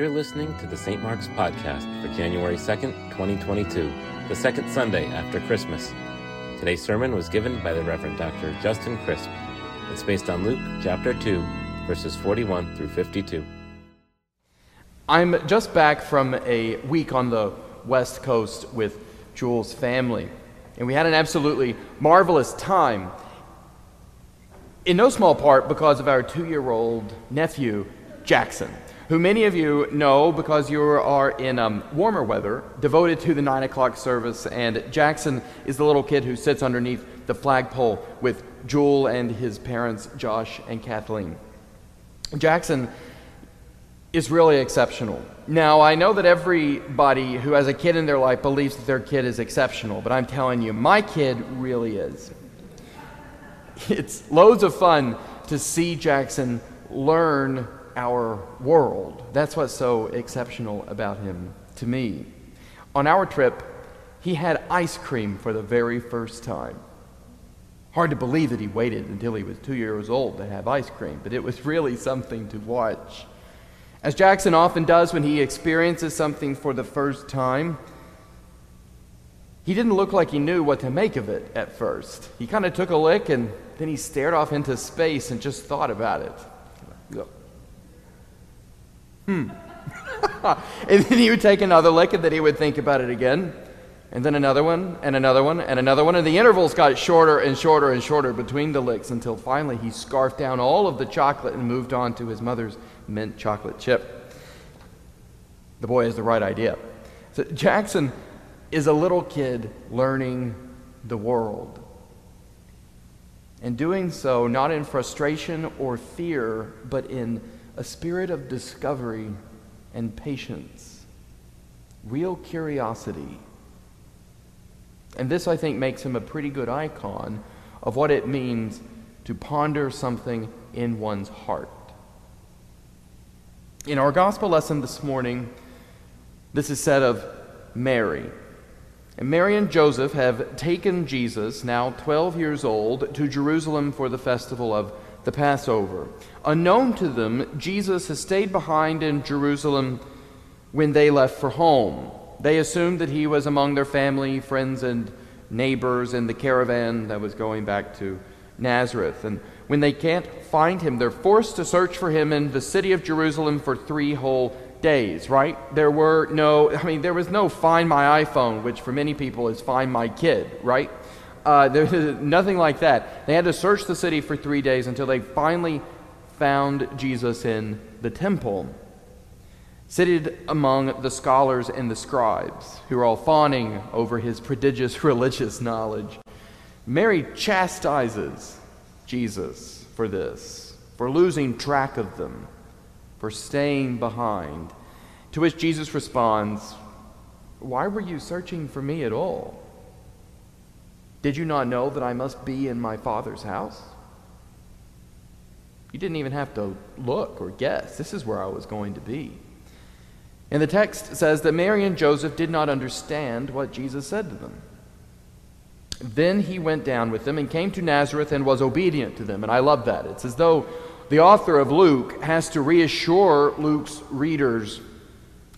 You're listening to the St. Mark's Podcast for January 2nd, 2022, the second Sunday after Christmas. Today's sermon was given by the Reverend Dr. Justin Crisp. It's based on Luke chapter 2, verses 41 through 52. I'm just back from a week on the West Coast with Jules' family, and we had an absolutely marvelous time. In no small part because of our two year old nephew, Jackson who many of you know because you are in um, warmer weather, devoted to the 9 o'clock service. And Jackson is the little kid who sits underneath the flagpole with Jewel and his parents, Josh and Kathleen. Jackson is really exceptional. Now, I know that everybody who has a kid in their life believes that their kid is exceptional, but I'm telling you, my kid really is. It's loads of fun to see Jackson learn our world. That's what's so exceptional about him to me. On our trip, he had ice cream for the very first time. Hard to believe that he waited until he was two years old to have ice cream, but it was really something to watch. As Jackson often does when he experiences something for the first time, he didn't look like he knew what to make of it at first. He kind of took a lick and then he stared off into space and just thought about it. Hmm. and then he would take another lick, and then he would think about it again. And then another one, and another one, and another one. And the intervals got shorter and shorter and shorter between the licks until finally he scarfed down all of the chocolate and moved on to his mother's mint chocolate chip. The boy has the right idea. So Jackson is a little kid learning the world. And doing so not in frustration or fear, but in a spirit of discovery and patience, real curiosity. And this, I think, makes him a pretty good icon of what it means to ponder something in one's heart. In our gospel lesson this morning, this is said of Mary. And Mary and Joseph have taken Jesus, now 12 years old, to Jerusalem for the festival of the Passover. Unknown to them, Jesus has stayed behind in Jerusalem when they left for home. They assumed that he was among their family, friends, and neighbors in the caravan that was going back to Nazareth. And when they can't find him, they're forced to search for him in the city of Jerusalem for three whole days, right? There were no, I mean, there was no Find My iPhone, which for many people is Find My Kid, right? Uh, there's nothing like that. They had to search the city for three days until they finally found Jesus in the temple, seated among the scholars and the scribes, who were all fawning over his prodigious religious knowledge. Mary chastises Jesus for this, for losing track of them, for staying behind. To which Jesus responds, Why were you searching for me at all? Did you not know that I must be in my Father's house? You didn't even have to look or guess. This is where I was going to be. And the text says that Mary and Joseph did not understand what Jesus said to them. Then he went down with them and came to Nazareth and was obedient to them. And I love that. It's as though the author of Luke has to reassure Luke's readers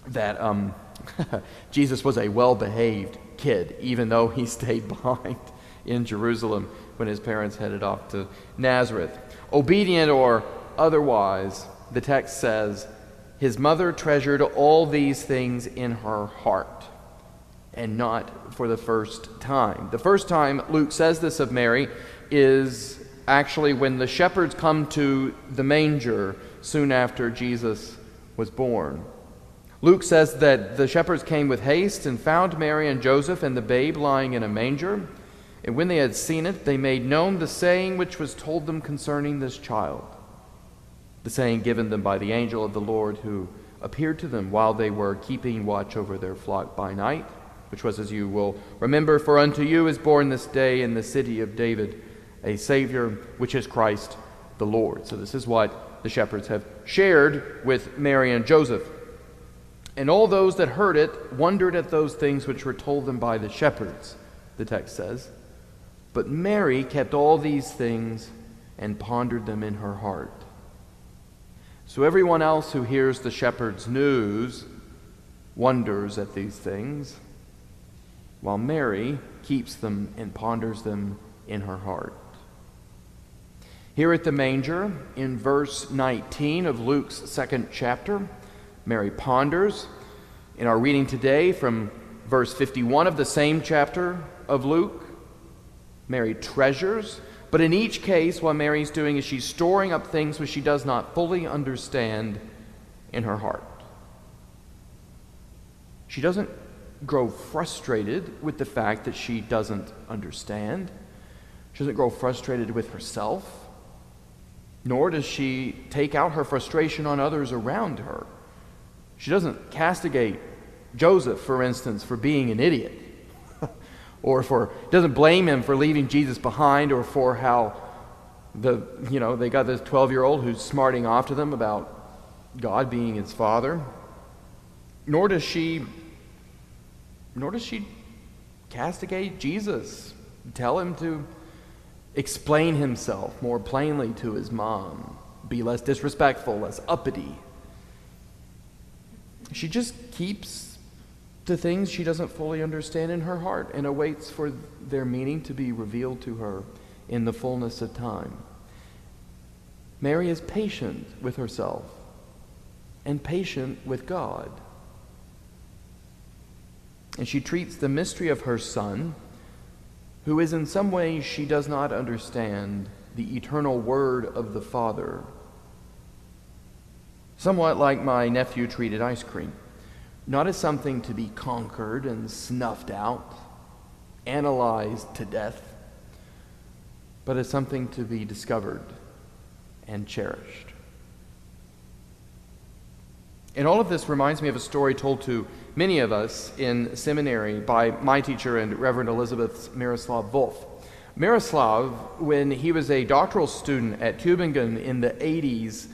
that um, Jesus was a well behaved kid, even though he stayed behind in Jerusalem when his parents headed off to Nazareth. Obedient or otherwise, the text says, his mother treasured all these things in her heart, and not for the first time. The first time Luke says this of Mary is actually when the shepherds come to the manger soon after Jesus was born. Luke says that the shepherds came with haste and found Mary and Joseph and the babe lying in a manger. And when they had seen it, they made known the saying which was told them concerning this child. The saying given them by the angel of the Lord who appeared to them while they were keeping watch over their flock by night, which was as you will remember, for unto you is born this day in the city of David a Savior, which is Christ the Lord. So, this is what the shepherds have shared with Mary and Joseph. And all those that heard it wondered at those things which were told them by the shepherds, the text says. But Mary kept all these things and pondered them in her heart. So everyone else who hears the shepherd's news wonders at these things, while Mary keeps them and ponders them in her heart. Here at the manger, in verse 19 of Luke's second chapter, Mary ponders. In our reading today from verse 51 of the same chapter of Luke, Mary treasures. But in each case, what Mary's doing is she's storing up things which she does not fully understand in her heart. She doesn't grow frustrated with the fact that she doesn't understand. She doesn't grow frustrated with herself nor does she take out her frustration on others around her. She doesn't castigate Joseph, for instance, for being an idiot, or for doesn't blame him for leaving Jesus behind, or for how the you know they got this 12 year old who's smarting off to them about God being his father. Nor does she nor does she castigate Jesus, tell him to explain himself more plainly to his mom, be less disrespectful, less uppity. She just keeps the things she doesn't fully understand in her heart and awaits for their meaning to be revealed to her in the fullness of time. Mary is patient with herself and patient with God. And she treats the mystery of her son who is in some ways she does not understand the eternal word of the Father. Somewhat like my nephew treated ice cream, not as something to be conquered and snuffed out, analyzed to death, but as something to be discovered and cherished. And all of this reminds me of a story told to many of us in seminary by my teacher and Reverend Elizabeth Miroslav Volf. Miroslav, when he was a doctoral student at Tübingen in the 80s,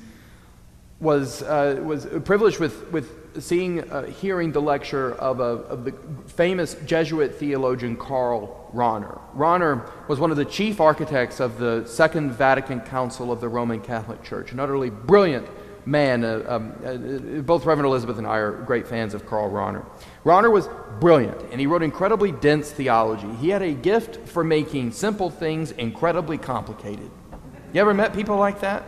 was, uh, was privileged with, with seeing, uh, hearing the lecture of, a, of the famous Jesuit theologian Karl Rahner. Rahner was one of the chief architects of the Second Vatican Council of the Roman Catholic Church, an utterly brilliant man. Uh, um, uh, both Reverend Elizabeth and I are great fans of Karl Rahner. Rahner was brilliant, and he wrote incredibly dense theology. He had a gift for making simple things incredibly complicated. You ever met people like that?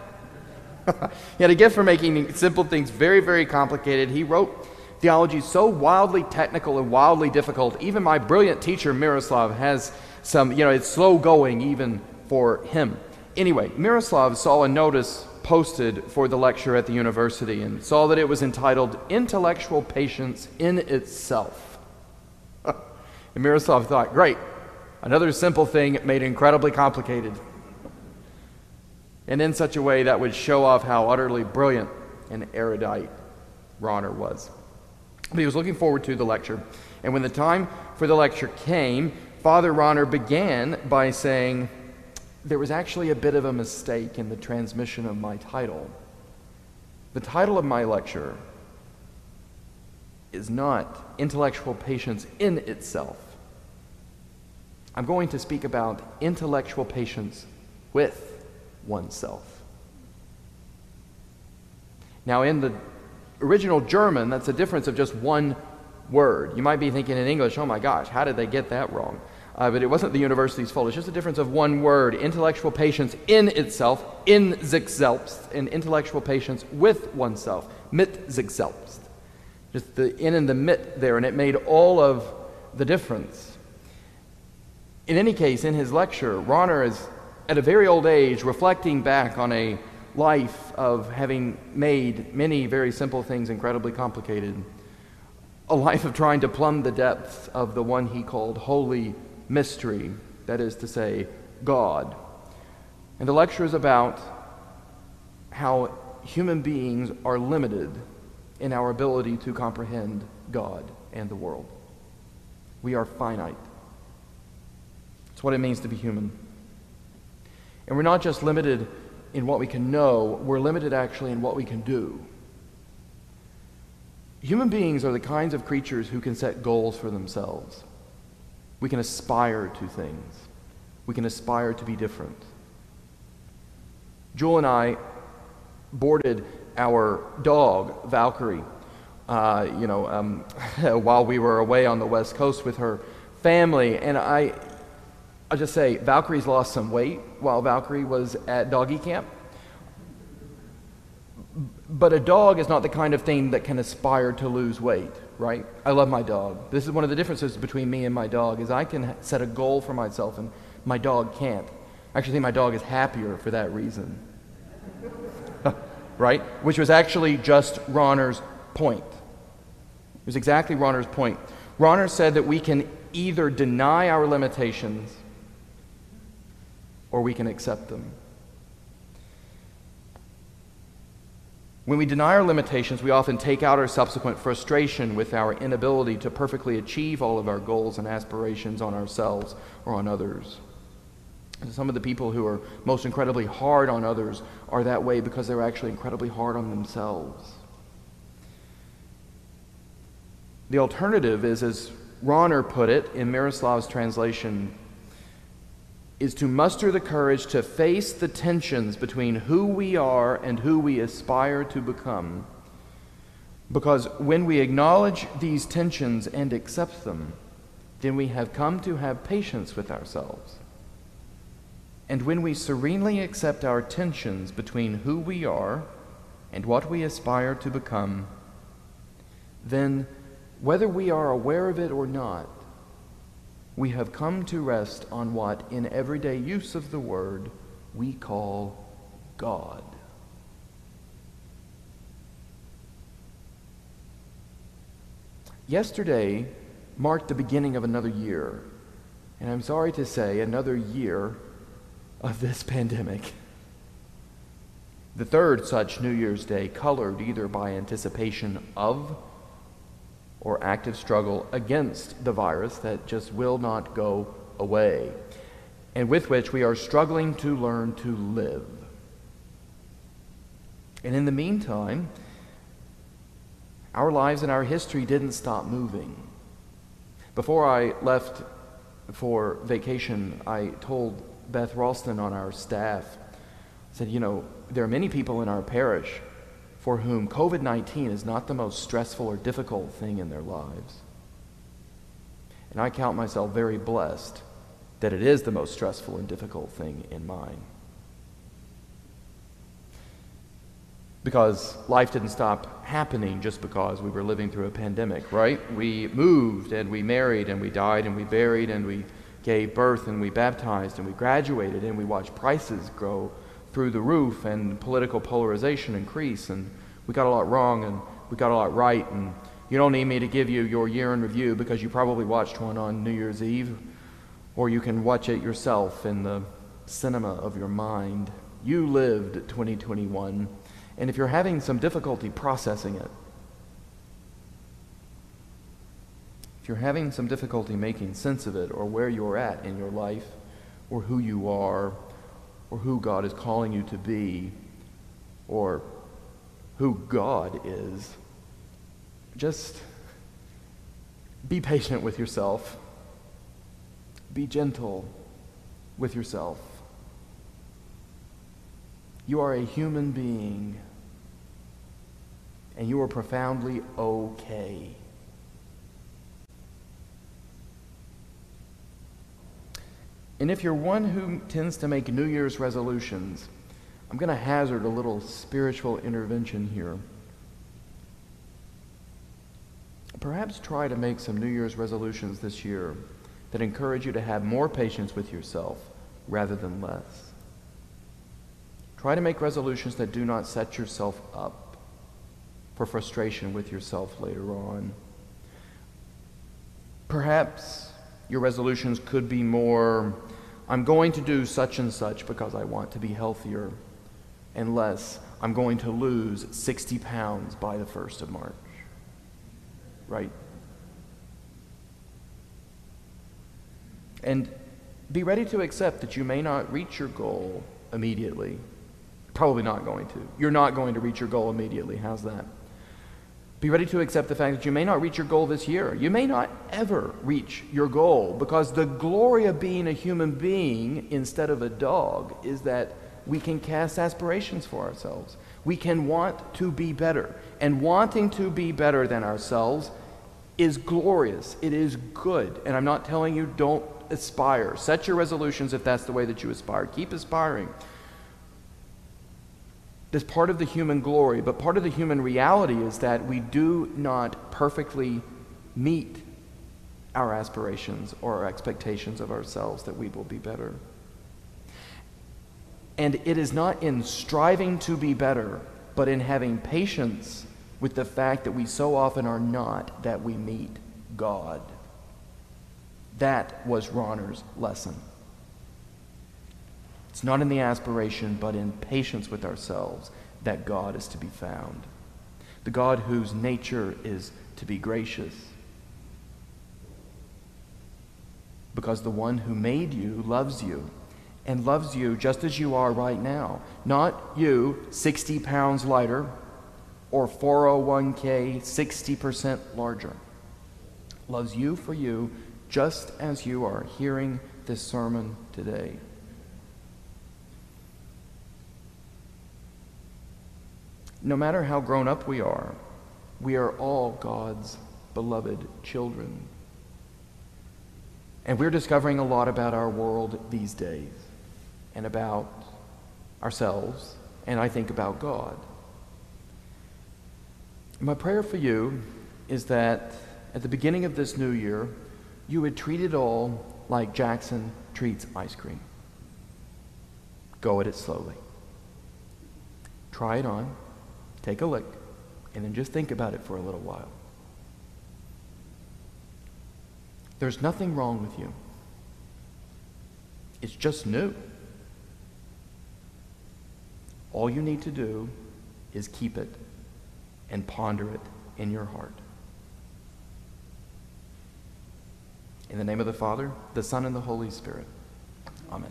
he had a gift for making simple things very, very complicated. He wrote theology so wildly technical and wildly difficult. Even my brilliant teacher, Miroslav, has some, you know, it's slow going even for him. Anyway, Miroslav saw a notice posted for the lecture at the university and saw that it was entitled Intellectual Patience in Itself. and Miroslav thought, great, another simple thing made incredibly complicated. And in such a way that would show off how utterly brilliant and erudite Rahner was. But he was looking forward to the lecture. And when the time for the lecture came, Father Rahner began by saying, there was actually a bit of a mistake in the transmission of my title. The title of my lecture is not intellectual patience in itself. I'm going to speak about intellectual patience with oneself. Now, in the original German, that's a difference of just one word. You might be thinking in English, oh my gosh, how did they get that wrong? Uh, but it wasn't the university's fault. It's just a difference of one word. Intellectual patience in itself, in sich selbst, and intellectual patience with oneself, mit sich selbst. Just the in and the mit there, and it made all of the difference. In any case, in his lecture, Rahner is at a very old age reflecting back on a life of having made many very simple things incredibly complicated, a life of trying to plumb the depths of the one he called holy mystery, that is to say, God. And the lecture is about how human beings are limited in our ability to comprehend God and the world. We are finite. It's what it means to be human. And we're not just limited in what we can know, we're limited actually in what we can do. Human beings are the kinds of creatures who can set goals for themselves. We can aspire to things. We can aspire to be different. Jewel and I boarded our dog, Valkyrie, uh, you know, um, while we were away on the West Coast with her family. And I, I'll just say, Valkyrie's lost some weight while Valkyrie was at doggy camp. But a dog is not the kind of thing that can aspire to lose weight, right? I love my dog. This is one of the differences between me and my dog is I can set a goal for myself and my dog can't. I actually think my dog is happier for that reason. right? Which was actually just Rahner's point. It was exactly Rahner's point. Rahner said that we can either deny our limitations or we can accept them. When we deny our limitations, we often take out our subsequent frustration with our inability to perfectly achieve all of our goals and aspirations on ourselves or on others. Some of the people who are most incredibly hard on others are that way because they're actually incredibly hard on themselves. The alternative is, as Rahner put it in Miroslav's translation, is to muster the courage to face the tensions between who we are and who we aspire to become. Because when we acknowledge these tensions and accept them, then we have come to have patience with ourselves. And when we serenely accept our tensions between who we are and what we aspire to become, then, whether we are aware of it or not, we have come to rest on what, in everyday use of the word, we call God. Yesterday marked the beginning of another year, and I'm sorry to say, another year of this pandemic. The third such New Year's Day, colored either by anticipation of or active struggle against the virus that just will not go away, and with which we are struggling to learn to live. And in the meantime, our lives and our history didn't stop moving. Before I left for vacation, I told Beth Ralston on our staff said, You know, there are many people in our parish for whom COVID 19 is not the most stressful or difficult thing in their lives. And I count myself very blessed that it is the most stressful and difficult thing in mine. Because life didn't stop happening just because we were living through a pandemic, right? We moved and we married and we died and we buried and we gave birth and we baptized and we graduated and we watched prices grow through the roof and political polarization increase and we got a lot wrong and we got a lot right and you don't need me to give you your year in review because you probably watched one on New Year's Eve or you can watch it yourself in the cinema of your mind. You lived 2021 and if you're having some difficulty processing it if you're having some difficulty making sense of it or where you're at in your life or who you are or who God is calling you to be or who God is, just be patient with yourself. Be gentle with yourself. You are a human being, and you are profoundly okay. And if you're one who tends to make New Year's resolutions, I'm going to hazard a little spiritual intervention here. Perhaps try to make some New Year's resolutions this year that encourage you to have more patience with yourself rather than less. Try to make resolutions that do not set yourself up for frustration with yourself later on. Perhaps your resolutions could be more I'm going to do such and such because I want to be healthier, and less I'm going to lose 60 pounds by the 1st of March. Right? And be ready to accept that you may not reach your goal immediately. Probably not going to. You're not going to reach your goal immediately. How's that? Be ready to accept the fact that you may not reach your goal this year. You may not ever reach your goal because the glory of being a human being instead of a dog is that we can cast aspirations for ourselves. We can want to be better. And wanting to be better than ourselves is glorious. It is good. And I'm not telling you don't aspire. Set your resolutions if that's the way that you aspire. Keep aspiring. That's part of the human glory, but part of the human reality is that we do not perfectly meet our aspirations or our expectations of ourselves that we will be better. And it is not in striving to be better, but in having patience with the fact that we so often are not that we meet God. That was Rahner's lesson. It's not in the aspiration, but in patience with ourselves that God is to be found. The God whose nature is to be gracious. Because the one who made you loves you and loves you just as you are right now. Not you 60 pounds lighter or 401k 60% larger. Loves you for you just as you are hearing this sermon today. No matter how grown up we are, we are all God's beloved children. And we're discovering a lot about our world these days and about ourselves, and I think about God. My prayer for you is that at the beginning of this new year, you would treat it all like Jackson treats ice cream. Go at it slowly. Try it on, take a look, and then just think about it for a little while. There's nothing wrong with you. It's just new. All you need to do is keep it and ponder it in your heart. In the name of the Father, the Son, and the Holy Spirit. Amen.